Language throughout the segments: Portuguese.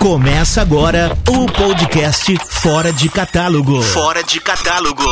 Começa agora o podcast Fora de Catálogo. Fora de catálogo.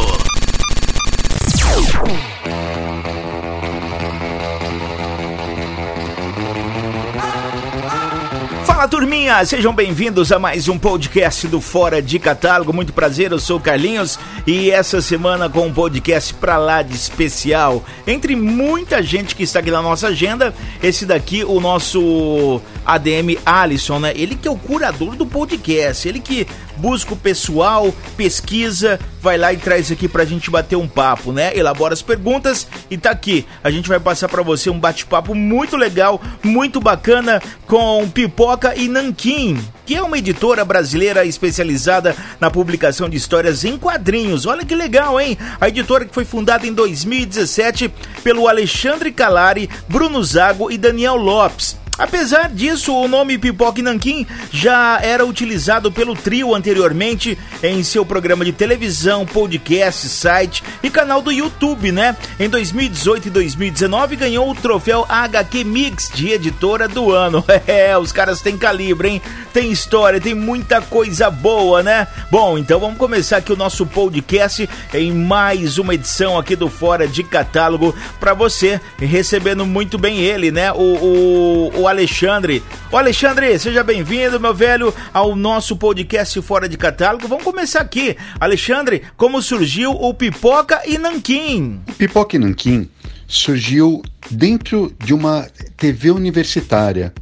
Turminha, sejam bem-vindos a mais um podcast do Fora de Catálogo. Muito prazer, eu sou o Carlinhos e essa semana com um podcast pra lá de especial. Entre muita gente que está aqui na nossa agenda, esse daqui, o nosso ADM Alisson, né? Ele que é o curador do podcast, ele que busca o pessoal, pesquisa, vai lá e traz aqui pra gente bater um papo, né? Elabora as perguntas e tá aqui. A gente vai passar para você um bate-papo muito legal, muito bacana com Pipoca e Nanquim, que é uma editora brasileira especializada na publicação de histórias em quadrinhos. Olha que legal, hein? A editora que foi fundada em 2017 pelo Alexandre Calari, Bruno Zago e Daniel Lopes. Apesar disso, o nome Pipoca e Nanquim já era utilizado pelo trio anteriormente em seu programa de televisão, podcast, site e canal do YouTube, né? Em 2018 e 2019 ganhou o troféu HQ Mix de editora do ano. É, os caras têm calibre, hein? Tem história, tem muita coisa boa, né? Bom, então vamos começar aqui o nosso podcast em mais uma edição aqui do Fora de Catálogo para você, recebendo muito bem ele, né? O, o, o Alexandre. O Alexandre, seja bem-vindo, meu velho, ao nosso podcast Fora de Catálogo. Vamos começar aqui. Alexandre, como surgiu o Pipoca e Nanquim? O Pipoca e Nanquim surgiu dentro de uma TV universitária,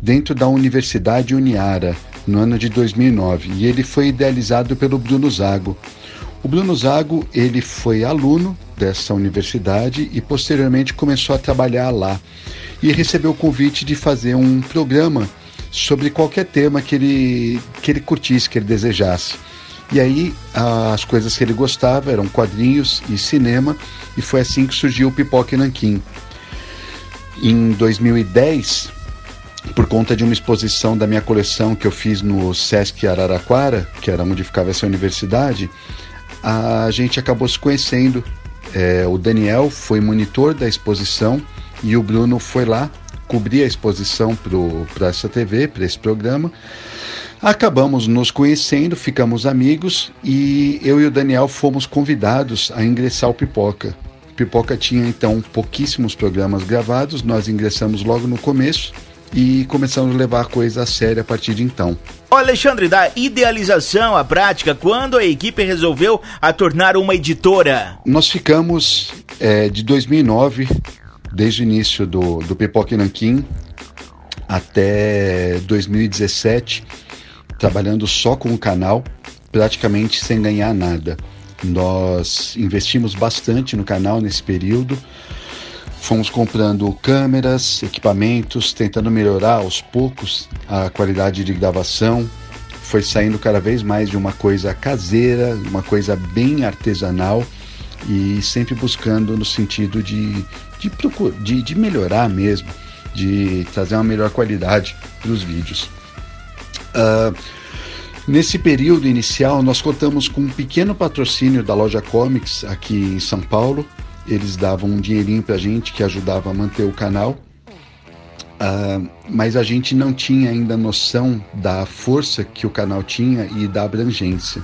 dentro da Universidade Uniara, no ano de 2009, e ele foi idealizado pelo Bruno Zago. O Bruno Zago, ele foi aluno dessa universidade e posteriormente começou a trabalhar lá e recebeu o convite de fazer um programa sobre qualquer tema que ele, que ele curtisse, que ele desejasse. E aí as coisas que ele gostava eram quadrinhos e cinema, e foi assim que surgiu o Pipoca e Nanquim. Em 2010, por conta de uma exposição da minha coleção que eu fiz no Sesc Araraquara, que era onde ficava essa universidade, a gente acabou se conhecendo. É, o Daniel foi monitor da exposição e o Bruno foi lá cobrir a exposição para essa TV, para esse programa. Acabamos nos conhecendo, ficamos amigos e eu e o Daniel fomos convidados a ingressar ao Pipoca. O Pipoca tinha então pouquíssimos programas gravados, nós ingressamos logo no começo e começamos a levar a coisa a sério a partir de então. Alexandre, da idealização à prática, quando a equipe resolveu a tornar uma editora? Nós ficamos é, de 2009 desde o início do, do Pipoca e Nanquim até 2017, trabalhando só com o canal, praticamente sem ganhar nada. Nós investimos bastante no canal nesse período, fomos comprando câmeras, equipamentos, tentando melhorar aos poucos a qualidade de gravação. Foi saindo cada vez mais de uma coisa caseira, uma coisa bem artesanal e sempre buscando no sentido de, de, procura, de, de melhorar mesmo, de trazer uma melhor qualidade para os vídeos. Uh, nesse período inicial, nós contamos com um pequeno patrocínio da loja Comics aqui em São Paulo. Eles davam um dinheirinho para a gente que ajudava a manter o canal. Uh, mas a gente não tinha ainda noção da força que o canal tinha e da abrangência.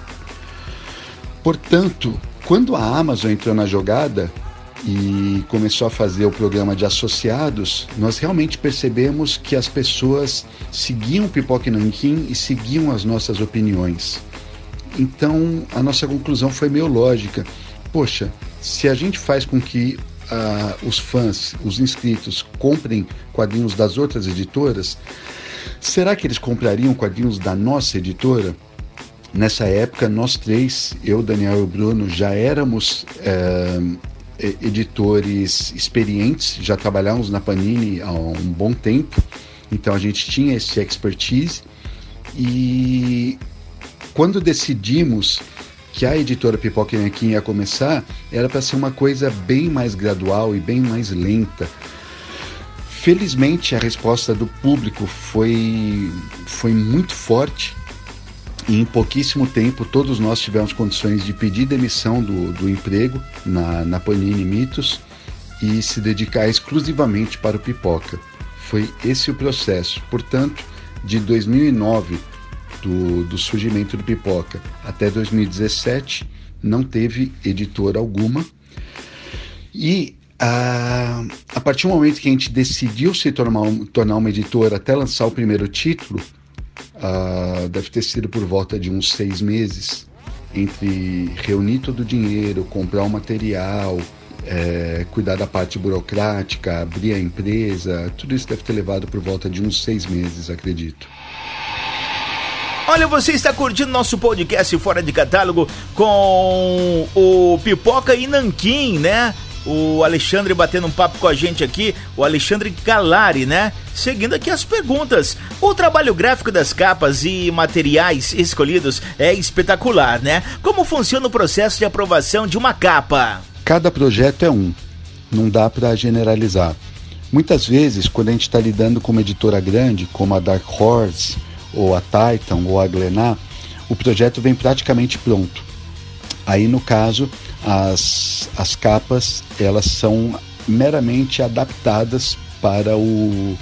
Portanto, quando a Amazon entrou na jogada e começou a fazer o programa de associados, nós realmente percebemos que as pessoas seguiam Pipoca e Nanquim e seguiam as nossas opiniões. Então, a nossa conclusão foi meio lógica. Poxa, se a gente faz com que uh, os fãs, os inscritos, comprem quadrinhos das outras editoras, será que eles comprariam quadrinhos da nossa editora? Nessa época, nós três, eu, Daniel e o Bruno, já éramos é, editores experientes, já trabalhávamos na Panini há um bom tempo, então a gente tinha esse expertise. E quando decidimos que a editora Pipoca Nequim ia começar, era para ser uma coisa bem mais gradual e bem mais lenta. Felizmente, a resposta do público foi, foi muito forte em pouquíssimo tempo todos nós tivemos condições de pedir demissão do, do emprego na, na Panini Mitos e se dedicar exclusivamente para o pipoca. Foi esse o processo. Portanto, de 2009 do, do surgimento do Pipoca até 2017, não teve editora alguma. E a, a partir do momento que a gente decidiu se tornar, tornar uma editora até lançar o primeiro título, uh, deve ter sido por volta de uns seis meses entre reunir todo o dinheiro, comprar o material, é, cuidar da parte burocrática, abrir a empresa, tudo isso deve ter levado por volta de uns seis meses, acredito. Olha, você está curtindo nosso podcast Fora de Catálogo com o Pipoca e Nanquim, né? O Alexandre batendo um papo com a gente aqui, o Alexandre Calari, né? Seguindo aqui as perguntas. O trabalho gráfico das capas e materiais escolhidos é espetacular, né? Como funciona o processo de aprovação de uma capa? Cada projeto é um, não dá para generalizar. Muitas vezes, quando a gente está lidando com uma editora grande, como a Dark Horse, ou a Titan, ou a Glenar, o projeto vem praticamente pronto. Aí, no caso, as, as capas elas são meramente adaptadas para o,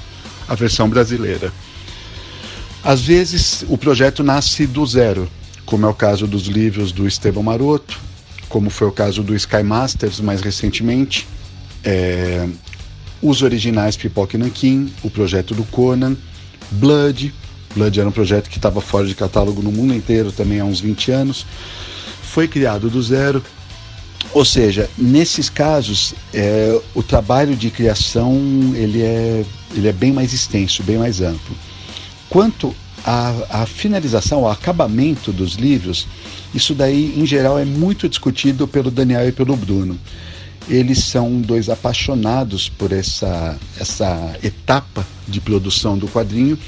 a versão brasileira. Às vezes, o projeto nasce do zero, como é o caso dos livros do Estevão Maroto, como foi o caso do Sky Masters mais recentemente, é, os originais Pipoca e Nankin, o projeto do Conan, Blood. Blood era um projeto que estava fora de catálogo no mundo inteiro também há uns 20 anos. Foi criado do zero. Ou seja, nesses casos, é, o trabalho de criação ele é, ele é bem mais extenso, bem mais amplo. Quanto à, à finalização, ao acabamento dos livros, isso daí, em geral, é muito discutido pelo Daniel e pelo Bruno. Eles são dois apaixonados por essa, essa etapa de produção do quadrinho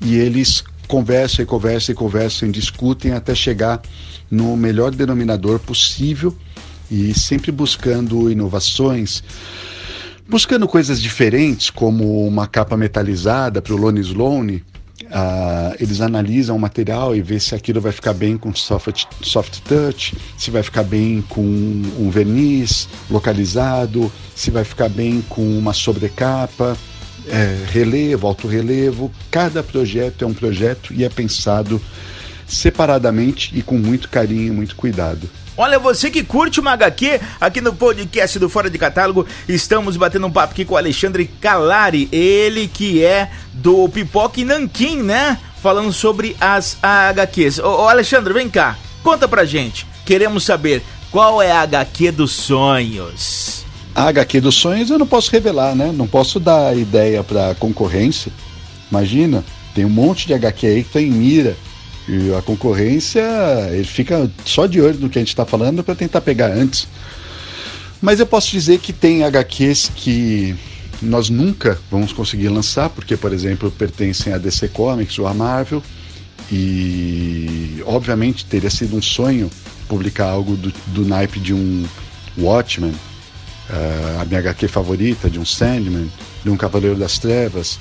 e eles conversam e conversam e conversam discutem até chegar no melhor denominador possível e sempre buscando inovações, buscando coisas diferentes, como uma capa metalizada para o Lone Sloane, Uh, eles analisam o material e vê se aquilo vai ficar bem com soft, soft touch, se vai ficar bem com um verniz localizado, se vai ficar bem com uma sobrecapa, é, relevo, alto relevo. Cada projeto é um projeto e é pensado separadamente e com muito carinho muito cuidado. Olha, você que curte uma HQ, aqui no podcast do Fora de Catálogo, estamos batendo um papo aqui com o Alexandre Calari, ele que é do Pipoca e Nanquim, né? Falando sobre as HQs. Ô, ô, Alexandre, vem cá, conta pra gente. Queremos saber qual é a HQ dos sonhos. A HQ dos sonhos eu não posso revelar, né? Não posso dar ideia pra concorrência. Imagina, tem um monte de HQ aí que tá em mira e a concorrência, ele fica só de olho no que a gente está falando para tentar pegar antes. Mas eu posso dizer que tem HQs que nós nunca vamos conseguir lançar, porque, por exemplo, pertencem a DC Comics ou a Marvel. E, obviamente, teria sido um sonho publicar algo do, do naipe de um Watchmen, uh, a minha HQ favorita, de um Sandman, de um Cavaleiro das Trevas,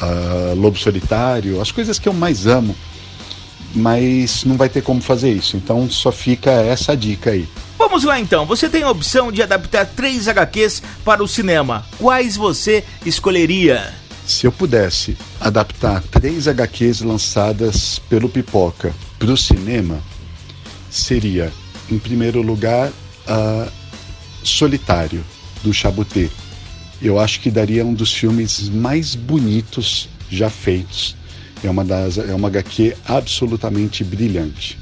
uh, Lobo Solitário, as coisas que eu mais amo mas não vai ter como fazer isso. Então só fica essa dica aí. Vamos lá então, você tem a opção de adaptar três HQs para o cinema. Quais você escolheria? Se eu pudesse adaptar três HQs lançadas pelo Pipoca para o cinema, seria, em primeiro lugar, a Solitário, do Chabuté. Eu acho que daria um dos filmes mais bonitos já feitos é uma, das, é uma HQ absolutamente brilhante.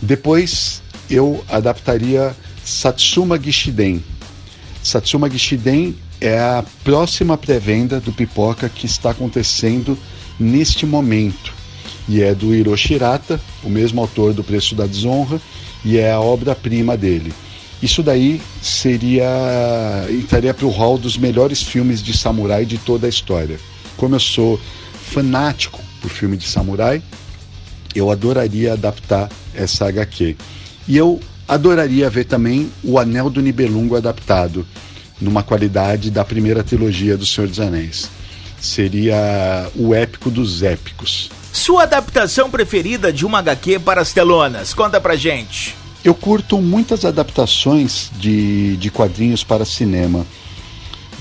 Depois eu adaptaria Satsuma Gishiden. Satsuma Gishiden é a próxima pré-venda do Pipoca que está acontecendo neste momento. E é do Hiroshi Hirata, o mesmo autor do Preço da Desonra, e é a obra-prima dele. Isso daí seria entraria para o hall dos melhores filmes de samurai de toda a história. Como eu sou fanático por filme de samurai, eu adoraria adaptar essa HQ. E eu adoraria ver também o Anel do Nibelungo adaptado, numa qualidade da primeira trilogia do Senhor dos Anéis. Seria o épico dos épicos. Sua adaptação preferida de uma HQ para as telonas? Conta pra gente. Eu curto muitas adaptações de, de quadrinhos para cinema.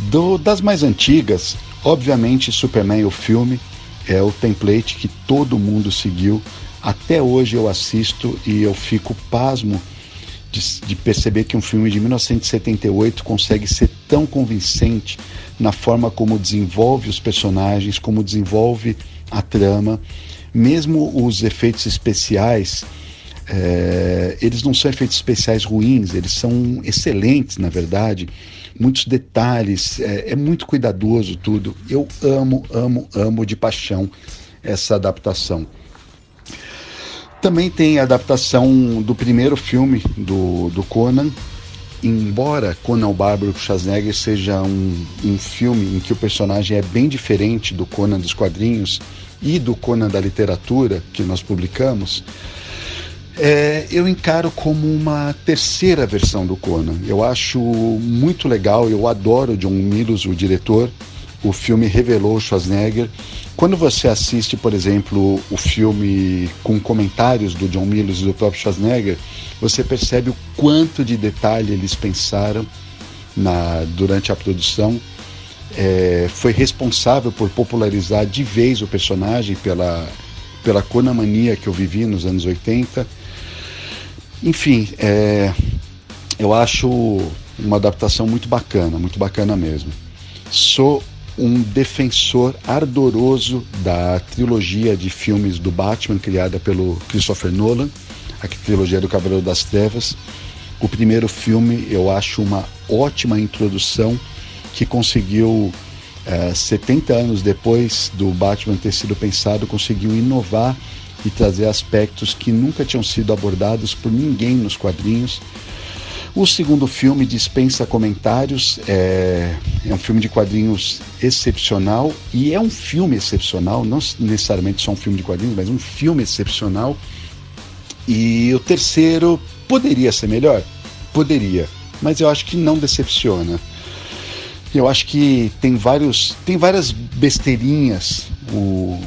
Do, das mais antigas, obviamente Superman o filme, é o template que todo mundo seguiu. Até hoje eu assisto e eu fico pasmo de, de, perceber que um filme de 1978 consegue ser tão convincente na forma como desenvolve os personagens, como desenvolve a trama, mesmo os efeitos especiais. É, eles não são efeitos especiais ruins, eles são excelentes, na verdade. Muitos detalhes, é, é muito cuidadoso tudo. Eu amo, amo, amo de paixão essa adaptação. Também tem a adaptação do primeiro filme do, do Conan. Embora Conan o Bárbaro Schwarzenegger seja um, um filme em que o personagem é bem diferente do Conan dos quadrinhos e do Conan da literatura que nós publicamos, é, eu encaro como uma terceira versão do Conan. Eu acho muito legal, eu adoro John Milos, o diretor. O filme revelou Schwarzenegger quando você assiste, por exemplo, o filme com comentários do John Milius e do próprio Schwarzenegger, você percebe o quanto de detalhe eles pensaram na, durante a produção. É, foi responsável por popularizar de vez o personagem pela, pela conamania que eu vivi nos anos 80. Enfim, é, eu acho uma adaptação muito bacana, muito bacana mesmo. Sou um defensor ardoroso da trilogia de filmes do Batman criada pelo Christopher Nolan, a trilogia do Cavaleiro das Trevas. O primeiro filme eu acho uma ótima introdução que conseguiu, é, 70 anos depois do Batman ter sido pensado, conseguiu inovar e trazer aspectos que nunca tinham sido abordados por ninguém nos quadrinhos o segundo filme dispensa comentários, é, é, um filme de quadrinhos excepcional e é um filme excepcional, não necessariamente só um filme de quadrinhos, mas um filme excepcional. E o terceiro poderia ser melhor? Poderia, mas eu acho que não decepciona. Eu acho que tem vários, tem várias besteirinhas. O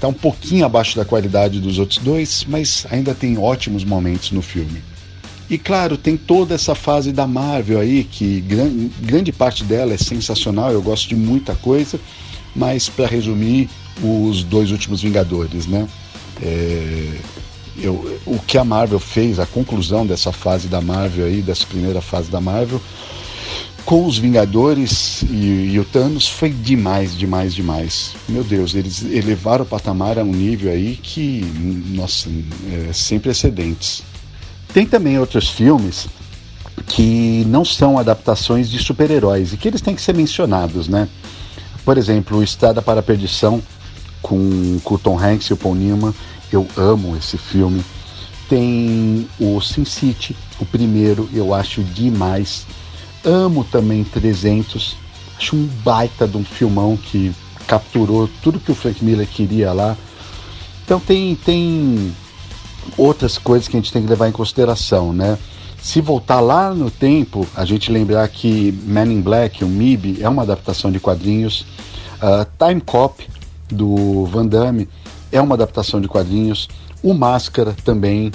tá um pouquinho abaixo da qualidade dos outros dois, mas ainda tem ótimos momentos no filme. E claro, tem toda essa fase da Marvel aí, que gran, grande parte dela é sensacional, eu gosto de muita coisa, mas para resumir, os dois últimos Vingadores, né? É, eu, o que a Marvel fez, a conclusão dessa fase da Marvel aí, dessa primeira fase da Marvel, com os Vingadores e, e, o Thanos foi demais, demais, demais. Meu Deus, eles elevaram o patamar a um nível aí que, nossa, é, sem precedentes. Tem também outros filmes que não são adaptações de super-heróis e que eles têm que ser mencionados, né? Por exemplo, Estrada para a Perdição com, com o Tom Hanks e o Paul Newman, eu amo esse filme. Tem o Sin City, o primeiro, eu acho demais. Amo também 300, acho um baita de um filmão que capturou tudo que o Frank Miller queria lá. Então tem, tem outras coisas que a gente tem que levar em consideração, né? Se voltar lá no tempo, a gente lembrar que Man in Black, o MIB, é uma adaptação de quadrinhos. Uh, Time Cop, do Van Damme, é uma adaptação de quadrinhos. O Máscara também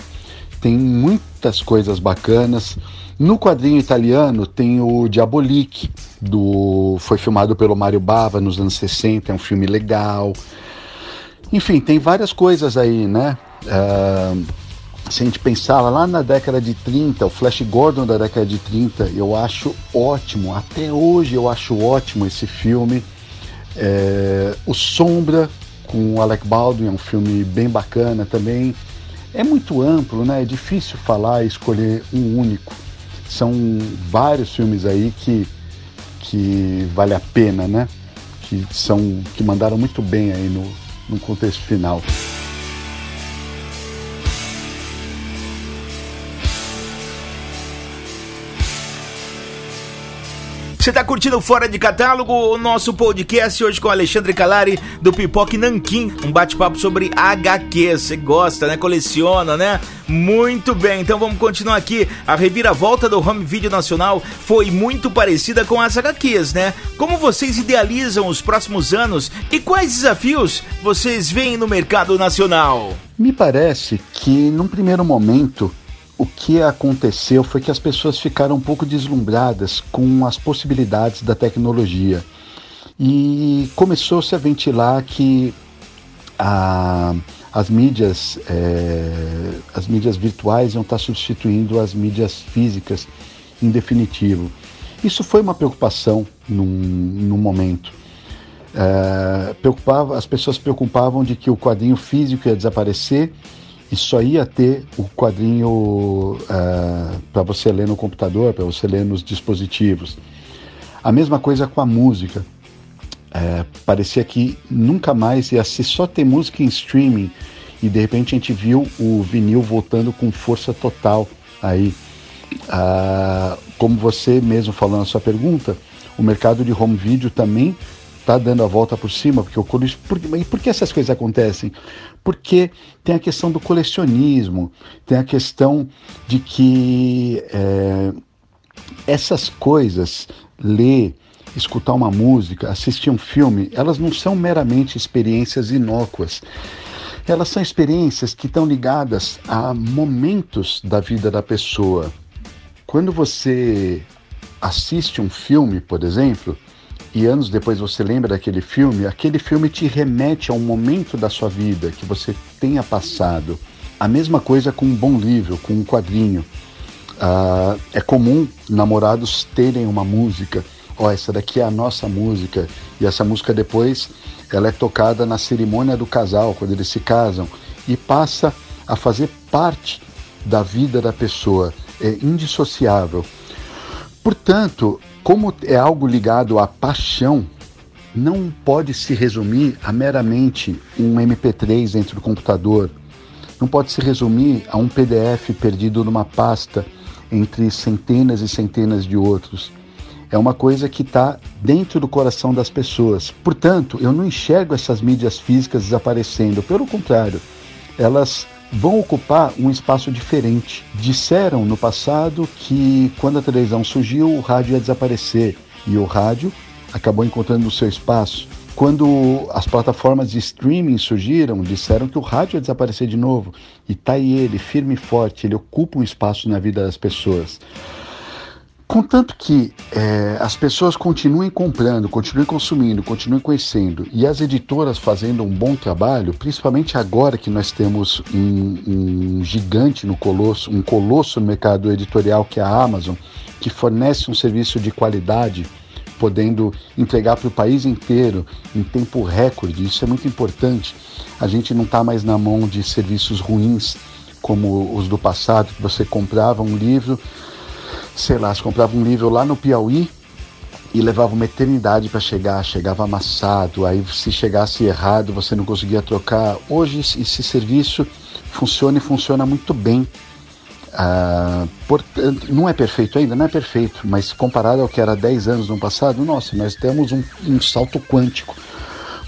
tem muitas coisas bacanas. No quadrinho italiano tem o Diabolique, do foi filmado pelo Mário Bava nos anos 60, é um filme legal. Enfim, tem várias coisas aí, né? Uh, se a gente pensar lá na década de 30, o Flash Gordon da década de 30, eu acho ótimo, até hoje eu acho ótimo esse filme. É, o Sombra com o Alec Baldwin é um filme bem bacana também. É muito amplo, né? É difícil falar e escolher um único. São vários filmes aí que, que vale a pena, né? Que são que mandaram muito bem aí no, no contexto final. Você está curtindo Fora de Catálogo, o nosso podcast hoje com Alexandre Calari do Pipoque Nanquim, um bate-papo sobre HQ. Você gosta, né? Coleciona, né? Muito bem, então vamos continuar aqui. A reviravolta do home video nacional foi muito parecida com as HQs, né? Como vocês idealizam os próximos anos e quais desafios vocês veem no mercado nacional? Me parece que num primeiro momento o que aconteceu foi que as pessoas ficaram um pouco deslumbradas com as possibilidades da tecnologia e começou-se a ventilar que a, as mídias é, as mídias virtuais iam estar substituindo as mídias físicas em definitivo. Isso foi uma preocupação num, num momento. É, preocupava, as pessoas preocupavam de que o quadrinho físico ia desaparecer e só ia ter o quadrinho é, para você ler no computador, para você ler nos dispositivos. A mesma coisa com a música. É, parecia que nunca mais ia ser só ter música em streaming e de repente a gente viu o vinil voltando com força total aí. Ah, como você mesmo falou na sua pergunta, o mercado de home video também está dando a volta por cima, porque o por, e por que essas coisas acontecem? Porque tem a questão do colecionismo, tem a questão de que é, essas coisas, ler, escutar uma música, assistir um filme, elas não são meramente experiências inócuas elas são experiências que estão ligadas a momentos da vida da pessoa. Quando você assiste um filme, por exemplo, e anos depois você lembra daquele filme, aquele filme te remete a um momento da sua vida que você tenha passado. A mesma coisa com um bom livro, com um quadrinho. Uh, é comum namorados terem uma música, ó, oh, essa daqui é a nossa música, e essa música depois ela é tocada na cerimônia do casal, quando eles se casam, e passa a fazer parte da vida da pessoa, é indissociável. Portanto, como é algo ligado à paixão, não pode se resumir a meramente um MP3 dentro do computador, não pode se resumir a um PDF perdido numa pasta entre centenas e centenas de outros. É uma coisa que está dentro do coração das pessoas. Portanto, eu não enxergo essas mídias físicas desaparecendo, pelo contrário, elas vão ocupar um espaço diferente. Disseram no passado que quando a televisão surgiu, o rádio ia desaparecer e o rádio acabou encontrando o seu espaço. Quando as plataformas de streaming surgiram, disseram que o rádio ia desaparecer de novo. E tá aí ele, firme e forte, ele ocupa um espaço na vida das pessoas. Contanto que é, as pessoas continuem comprando, continuem consumindo, continuem conhecendo e as editoras fazendo um bom trabalho, principalmente agora que nós temos um, um gigante no colosso, um colosso no mercado editorial que é a Amazon, que fornece um serviço de qualidade, podendo entregar para o país inteiro em tempo recorde. Isso é muito importante. A gente não está mais na mão de serviços ruins como os do passado, que você comprava um livro sei lá, você comprava um livro lá no Piauí e levava uma eternidade para chegar, chegava amassado, aí se chegasse errado você não conseguia trocar. Hoje esse serviço funciona e funciona muito bem. Ah, portanto, não é perfeito ainda, não é perfeito, mas comparado ao que era 10 anos no passado, nossa, nós temos um, um salto quântico.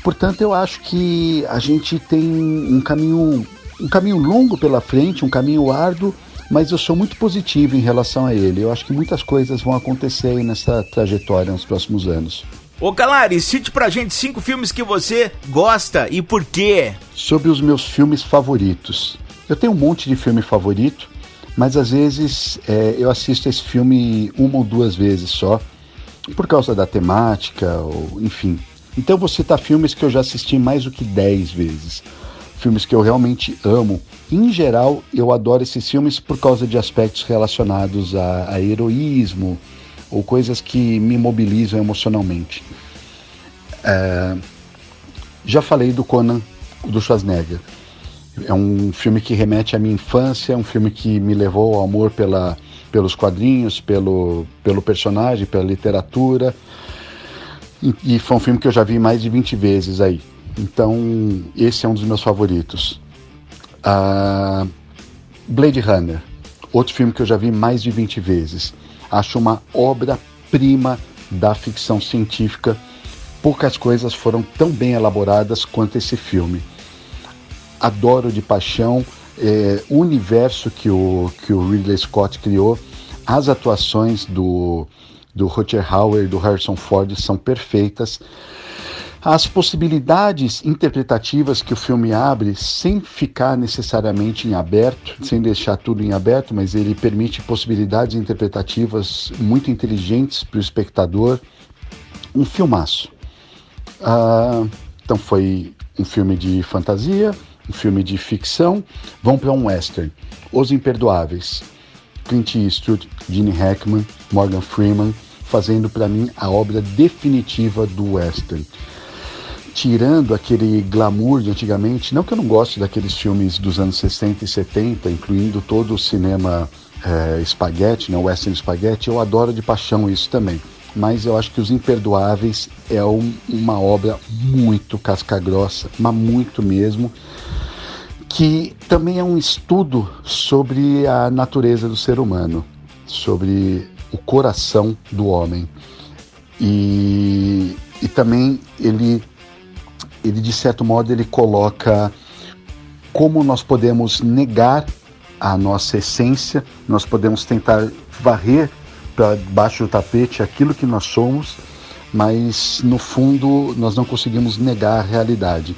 Portanto, eu acho que a gente tem um caminho, um caminho longo pela frente, um caminho árduo, mas eu sou muito positivo em relação a ele. Eu acho que muitas coisas vão acontecer nessa trajetória nos próximos anos. Ô Calari, cite pra gente cinco filmes que você gosta e por quê? Sobre os meus filmes favoritos. Eu tenho um monte de filme favorito, mas às vezes é, eu assisto esse filme uma ou duas vezes só, por causa da temática, ou enfim. Então vou citar filmes que eu já assisti mais do que dez vezes filmes que eu realmente amo. Em geral, eu adoro esses filmes por causa de aspectos relacionados a, a heroísmo ou coisas que me mobilizam emocionalmente. É, já falei do Conan, do Schwarzenegger. É um filme que remete à minha infância, é um filme que me levou ao amor pela, pelos quadrinhos, pelo, pelo personagem, pela literatura. E, e foi um filme que eu já vi mais de 20 vezes aí. Então, esse é um dos meus favoritos. Uh, Blade Runner, outro filme que eu já vi mais de 20 vezes. Acho uma obra-prima da ficção científica. Poucas coisas foram tão bem elaboradas quanto esse filme. Adoro de paixão é, o universo que o, que o Ridley Scott criou. As atuações do, do Rutger Hauer e do Harrison Ford são perfeitas as possibilidades interpretativas que o filme abre, sem ficar necessariamente em aberto, sem deixar tudo em aberto, mas ele permite possibilidades interpretativas muito inteligentes para o espectador. Um filmaço. Uh, então foi um filme de fantasia, um filme de ficção, vão para um western. Os Imperdoáveis. Clint Eastwood, Gene Hackman, Morgan Freeman, fazendo para mim a obra definitiva do western. Tirando aquele glamour de antigamente, não que eu não goste daqueles filmes dos anos 60 e 70, incluindo todo o cinema é, espaguete, né, western espaguete, eu adoro de paixão isso também. Mas eu acho que Os Imperdoáveis é um, uma obra muito casca-grossa, mas muito mesmo, que também é um estudo sobre a natureza do ser humano, sobre o coração do homem. E, e também ele, ele, de certo modo, ele coloca como nós podemos negar a nossa essência, nós podemos tentar varrer para baixo do tapete aquilo que nós somos, mas no fundo nós não conseguimos negar a realidade.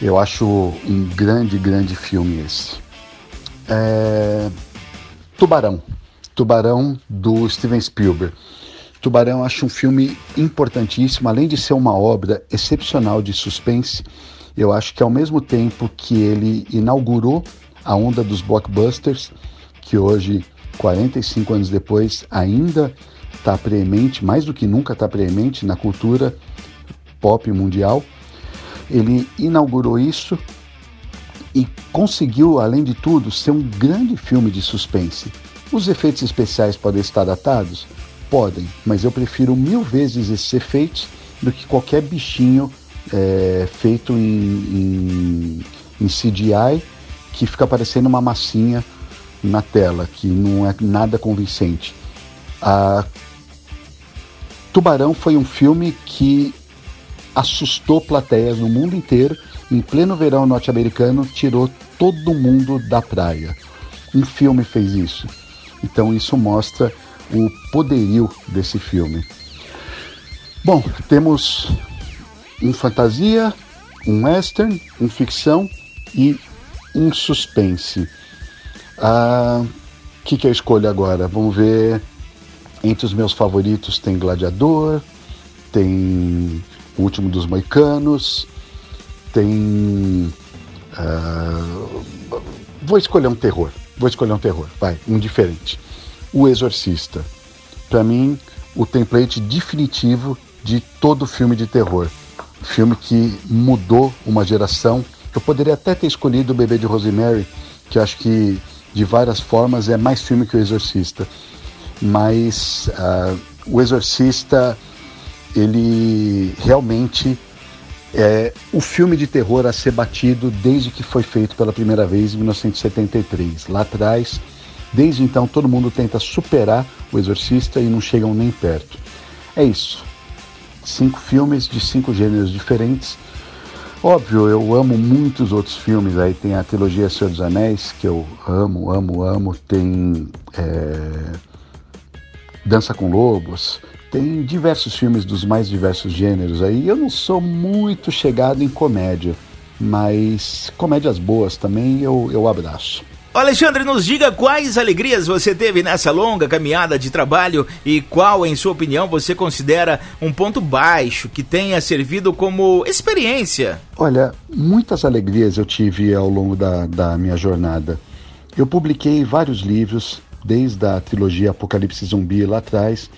Eu acho um grande, grande filme esse. É... Tubarão. Tubarão do Steven Spielberg. Tubarão acho um filme importantíssimo, além de ser uma obra excepcional de suspense. Eu acho que ao mesmo tempo que ele inaugurou a onda dos blockbusters, que hoje, 45 anos depois, ainda está preemente, mais do que nunca está preemente na cultura pop mundial. Ele inaugurou isso e conseguiu, além de tudo, ser um grande filme de suspense. Os efeitos especiais podem estar datados? Podem, mas eu prefiro mil vezes esses efeitos do que qualquer bichinho é, feito em, em, em CGI que fica parecendo uma massinha na tela, que não é nada convincente. A Tubarão foi um filme que assustou plateias no mundo inteiro. Em pleno verão norte-americano, tirou todo mundo da praia. Um filme fez isso. Então isso mostra o poderio desse filme. Bom, temos um fantasia, um western, um ficção e um suspense. O ah, que, que eu escolho agora? Vamos ver. Entre os meus favoritos tem Gladiador, tem o Último dos Moicanos, tem. Uh, vou escolher um terror. Vou escolher um terror, vai, um diferente. O Exorcista. Para mim, o template definitivo de todo filme de terror. Filme que mudou uma geração. Eu poderia até ter escolhido o Bebê de Rosemary, que acho que de várias formas é mais filme que o Exorcista. Mas uh, o Exorcista ele realmente é o filme de terror a ser batido desde que foi feito pela primeira vez em 1973. Lá atrás, desde então, todo mundo tenta superar o Exorcista e não chegam nem perto. É isso. Cinco filmes de cinco gêneros diferentes. Óbvio, eu amo muitos outros filmes. Aí tem a trilogia Senhor dos Anéis, que eu amo, amo, amo. Tem é... Dança com Lobos, tem diversos filmes dos mais diversos gêneros aí. Eu não sou muito chegado em comédia, mas comédias boas também eu, eu abraço. Alexandre, nos diga quais alegrias você teve nessa longa caminhada de trabalho e qual, em sua opinião, você considera um ponto baixo que tenha servido como experiência? Olha, muitas alegrias eu tive ao longo da, da minha jornada. Eu publiquei vários livros, desde a trilogia Apocalipse Zumbi lá atrás,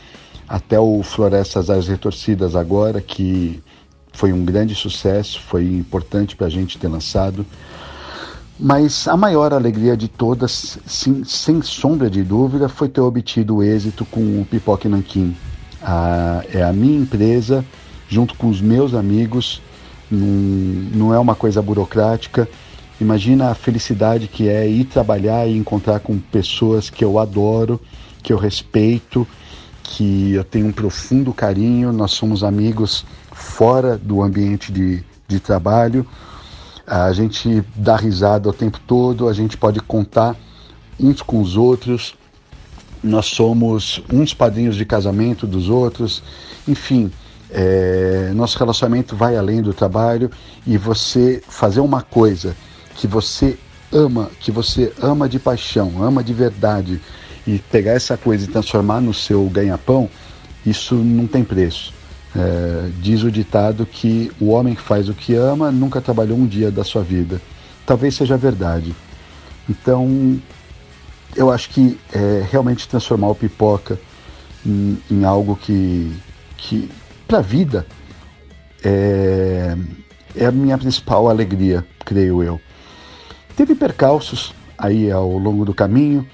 até o Florestas Áreas Retorcidas agora, que foi um grande sucesso, foi importante para a gente ter lançado. Mas a maior alegria de todas, sim, sem sombra de dúvida, foi ter obtido o êxito com o Pipoque Nanquim. É a minha empresa, junto com os meus amigos, num, não é uma coisa burocrática. Imagina a felicidade que é ir trabalhar e encontrar com pessoas que eu adoro, que eu respeito, que eu tenho um profundo carinho, nós somos amigos fora do ambiente de, de trabalho. A gente dá risada o tempo todo, a gente pode contar uns com os outros, nós somos uns padrinhos de casamento dos outros, enfim, é, nosso relacionamento vai além do trabalho. E você fazer uma coisa que você ama, que você ama de paixão, ama de verdade, e pegar essa coisa e transformar no seu ganha-pão, isso não tem preço. É, diz o ditado que o homem que faz o que ama nunca trabalhou um dia da sua vida. Talvez seja verdade. Então, eu acho que é, realmente transformar o pipoca em, em algo que, que para a vida, é, é a minha principal alegria, creio eu. Teve percalços aí ao longo do caminho,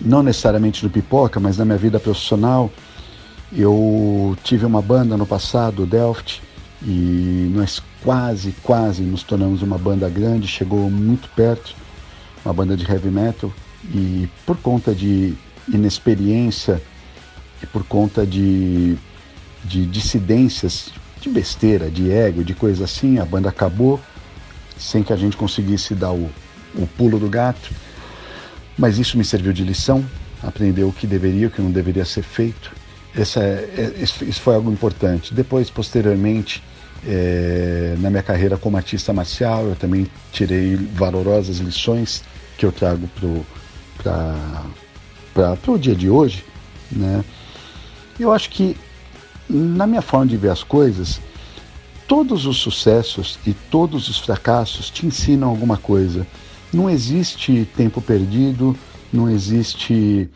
não necessariamente no pipoca, mas na minha vida profissional. Eu tive uma banda no passado, Delft, e nós quase, quase nos tornamos uma banda grande, chegou muito perto, uma banda de heavy metal, e por conta de inexperiência e por conta de, de dissidências, de besteira, de ego, de coisa assim, a banda acabou sem que a gente conseguisse dar o, o pulo do gato. Mas isso me serviu de lição, aprendeu o que deveria, o que não deveria ser feito. Essa é, é isso foi algo importante. Depois, posteriormente, é, na minha carreira como artista marcial, eu também tirei valorosas lições que eu trago para o dia de hoje. Né? Eu acho que, na minha forma de ver as coisas, todos os sucessos e todos os fracassos te ensinam alguma coisa. Não existe tempo perdido, não existe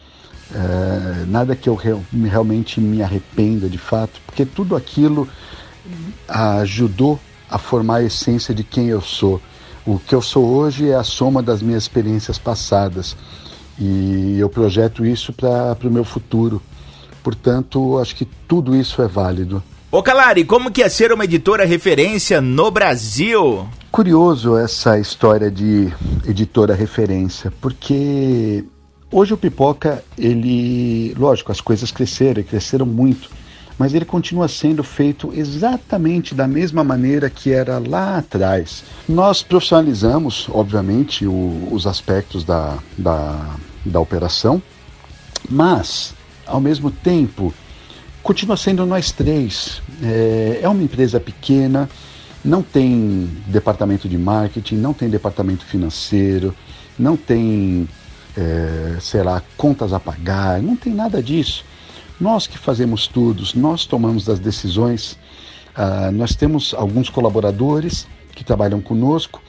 é, nada que eu realmente me arrependa de fato, porque tudo aquilo ajudou a formar a essência de quem eu sou. O que eu sou hoje é a soma das minhas experiências passadas e eu projeto isso para o meu futuro. Portanto, acho que tudo isso é válido. Ô Calari, como que é ser uma editora referência no Brasil? Curioso essa história de editora referência, porque hoje o Pipoca, ele, lógico, as coisas cresceram e cresceram muito, mas ele continua sendo feito exatamente da mesma maneira que era lá atrás. Nós profissionalizamos, obviamente, o, os aspectos da, da, da operação, mas, ao mesmo tempo, continua sendo nós três. É, é uma empresa pequena, não tem departamento de marketing, não tem departamento financeiro, não tem, é, sei lá, contas a pagar, não tem nada disso. Nós que fazemos tudo, nós tomamos as decisões, ah, nós temos alguns colaboradores que trabalham conosco,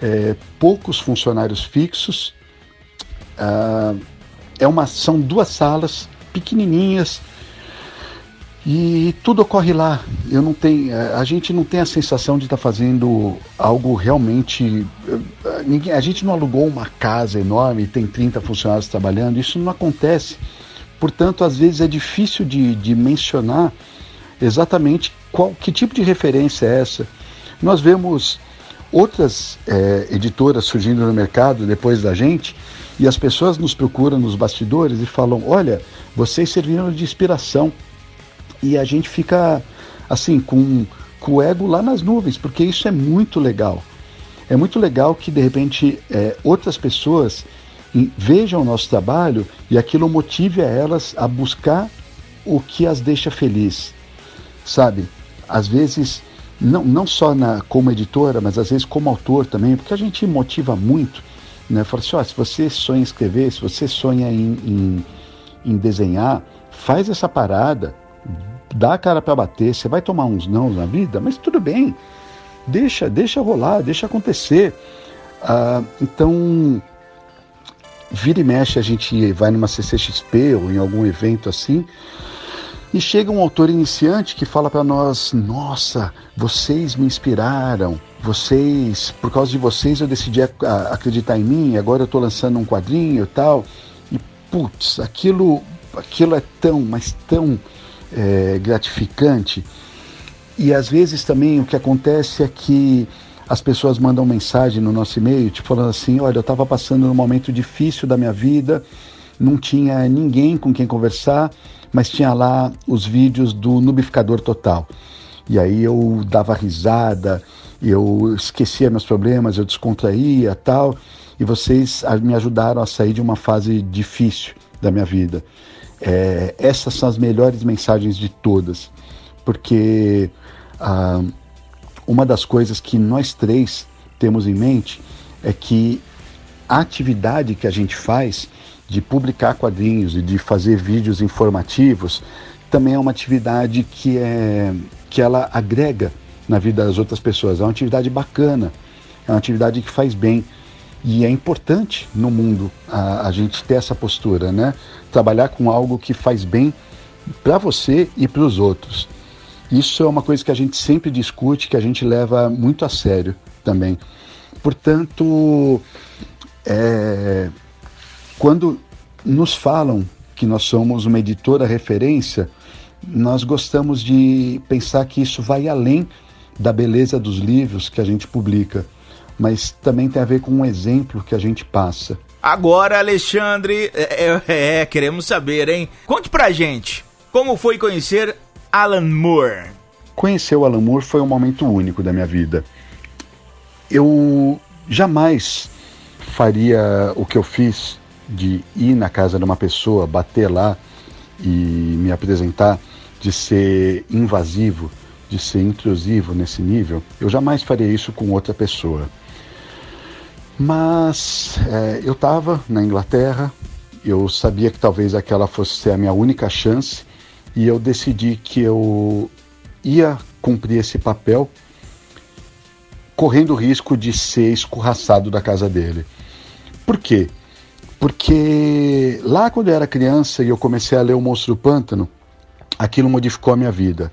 é, poucos funcionários fixos. Ah, é uma, são duas salas pequenininhas, e tudo ocorre lá. Eu não tenho, eh, a gente não tem a sensação de estar tá fazendo algo realmente. Eh, ninguém, a gente não alugou uma casa enorme tem 30 funcionários trabalhando. Isso não acontece. Portanto, às vezes é difícil de, de mencionar exatamente qual, que tipo de referência é essa. Nós vemos outras é, editoras surgindo no mercado depois da gente e as pessoas nos procuram nos bastidores e falam: olha, vocês serviram de inspiração e a gente fica assim com, com o ego lá nas nuvens, porque isso é muito legal. É muito legal que de repente é, outras pessoas vejam o nosso trabalho e aquilo motive a elas a buscar o que as deixa feliz, sabe? Às vezes, não, não só na, como editora, mas às vezes como autor também, porque a gente motiva muito, né? Fala assim, ó, se você sonha em escrever, se você sonha em, em, em desenhar, faz essa parada, dá a cara para bater, você vai tomar uns não na vida, mas tudo bem, deixa, deixa rolar, deixa acontecer. Ah, então, vira e mexe, a gente vai numa CCXP ou em algum evento assim, e chega um autor iniciante que fala para nós: Nossa, vocês me inspiraram, vocês, por causa de vocês eu decidi acreditar em mim, agora eu estou lançando um quadrinho e tal. E putz, aquilo, aquilo é tão, mas tão é, gratificante. E às vezes também o que acontece é que as pessoas mandam mensagem no nosso e-mail, tipo falando assim, olha, eu estava passando um momento difícil da minha vida, não tinha ninguém com quem conversar, mas tinha lá os vídeos do Nubificador Total. E aí eu dava risada, eu esquecia meus problemas, eu descontraía tal, e vocês me ajudaram a sair de uma fase difícil da minha vida. É, essas são as melhores mensagens de todas, porque ah, uma das coisas que nós três temos em mente é que a atividade que a gente faz de publicar quadrinhos e de fazer vídeos informativos também é uma atividade que, é, que ela agrega na vida das outras pessoas. É uma atividade bacana, é uma atividade que faz bem. E é importante no mundo a, a gente ter essa postura, né? Trabalhar com algo que faz bem para você e para os outros. Isso é uma coisa que a gente sempre discute, que a gente leva muito a sério também. Portanto, é, quando nos falam que nós somos uma editora referência, nós gostamos de pensar que isso vai além da beleza dos livros que a gente publica, mas também tem a ver com um exemplo que a gente passa. Agora, Alexandre, é, é, é, queremos saber, hein? Conte pra gente, como foi conhecer Alan Moore? Conhecer o Alan Moore foi um momento único da minha vida. Eu jamais faria o que eu fiz de ir na casa de uma pessoa, bater lá e me apresentar, de ser invasivo, de ser intrusivo nesse nível, eu jamais faria isso com outra pessoa. Mas é, eu estava na Inglaterra, eu sabia que talvez aquela fosse ser a minha única chance e eu decidi que eu ia cumprir esse papel correndo o risco de ser escorraçado da casa dele. Por quê? Porque lá quando eu era criança e eu comecei a ler O Monstro do Pântano, aquilo modificou a minha vida.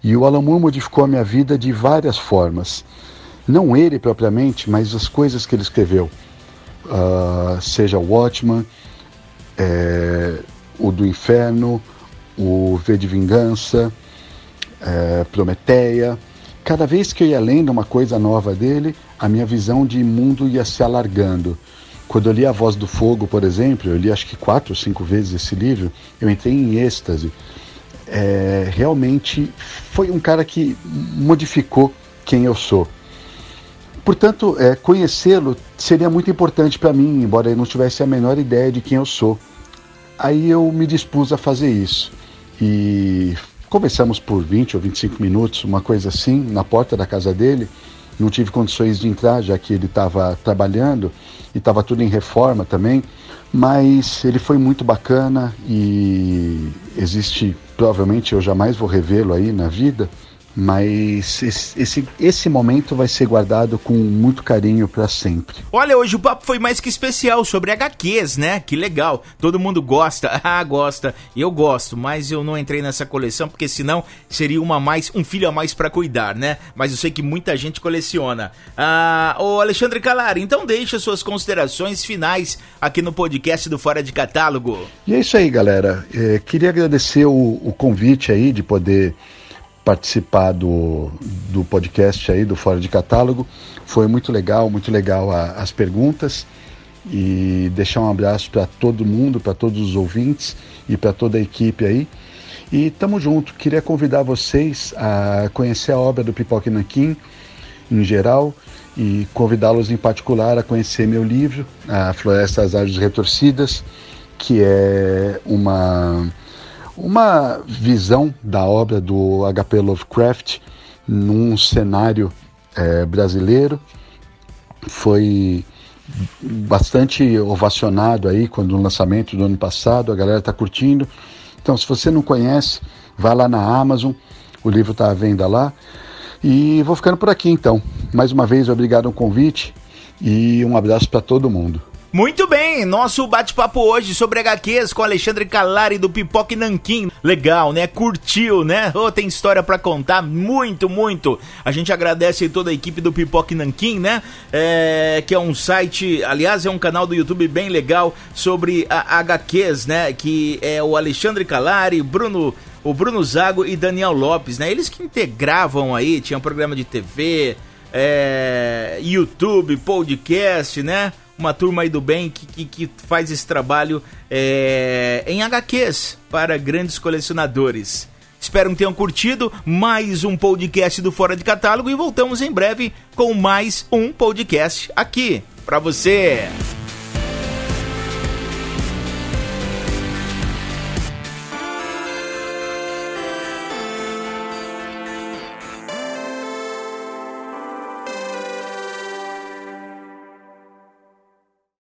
E o Moore modificou a minha vida de várias formas. Não ele propriamente, mas as coisas que ele escreveu. Uh, seja o Watchman, é, o do Inferno, o V de Vingança, é, Prometeia. Cada vez que eu ia lendo uma coisa nova dele, a minha visão de mundo ia se alargando. Quando eu li A Voz do Fogo, por exemplo, eu li acho que quatro ou cinco vezes esse livro, eu entrei em êxtase. É, realmente foi um cara que modificou quem eu sou. Portanto, é, conhecê-lo seria muito importante para mim, embora eu não tivesse a menor ideia de quem eu sou. Aí eu me dispus a fazer isso. E conversamos por 20 ou 25 minutos, uma coisa assim, na porta da casa dele. Não tive condições de entrar, já que ele estava trabalhando e estava tudo em reforma também, mas ele foi muito bacana e existe, provavelmente eu jamais vou revê-lo aí na vida, mas esse, esse, esse, momento vai ser guardado com muito carinho para sempre. Olha, hoje o papo foi mais que especial sobre HQs, né? Que legal. Todo mundo gosta. Ah, gosta. Eu gosto, mas eu não entrei nessa coleção porque senão seria uma mais um filho a mais para cuidar, né? Mas eu sei que muita gente coleciona. Ah, ô Alexandre Calari, então deixa suas considerações finais aqui no podcast do Fora de Catálogo. E é isso aí, galera. É, queria agradecer o, o convite aí de poder participar do, do podcast aí, do Fora de Catálogo. Foi muito legal, muito legal a, as perguntas. E deixar um abraço para todo mundo, para todos os ouvintes e para toda a equipe aí. E tamo junto. Queria convidar vocês a conhecer a obra do Pipoque Nanquim em geral e convidá-los em particular a conhecer meu livro, A Floresta das Árvores Retorcidas, que é uma uma visão da obra do H.P. Lovecraft num cenário é, brasileiro. Foi bastante ovacionado aí quando o lançamento do ano passado, a galera está curtindo. Então, se você não conhece, vá lá na Amazon, o livro está à venda lá. E vou ficando por aqui então. Mais uma vez, obrigado ao convite e um abraço para todo mundo. Muito bem, nosso bate-papo hoje sobre HQs com Alexandre Calari do Pipoque Nanquim. Legal, né? Curtiu, né? Oh, tem história para contar, muito, muito. A gente agradece toda a equipe do Pipoque Nanquim, né? É, que é um site, aliás, é um canal do YouTube bem legal sobre a HQs, né? Que é o Alexandre Calari, Bruno o Bruno Zago e Daniel Lopes, né? Eles que integravam aí, tinha um programa de TV, é, YouTube, podcast, né? Uma turma aí do bem que, que, que faz esse trabalho é, em HQs para grandes colecionadores. Espero que tenham curtido mais um podcast do Fora de Catálogo e voltamos em breve com mais um podcast aqui para você.